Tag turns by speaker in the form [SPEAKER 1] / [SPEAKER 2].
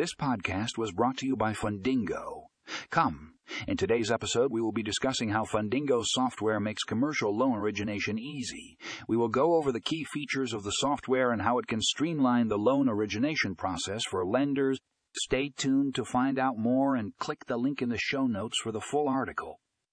[SPEAKER 1] This podcast was brought to you by Fundingo. Come, in today's episode, we will be discussing how Fundingo software makes commercial loan origination easy. We will go over the key features of the software and how it can streamline the loan origination process for lenders. Stay tuned to find out more and click the link in the show notes for the full article.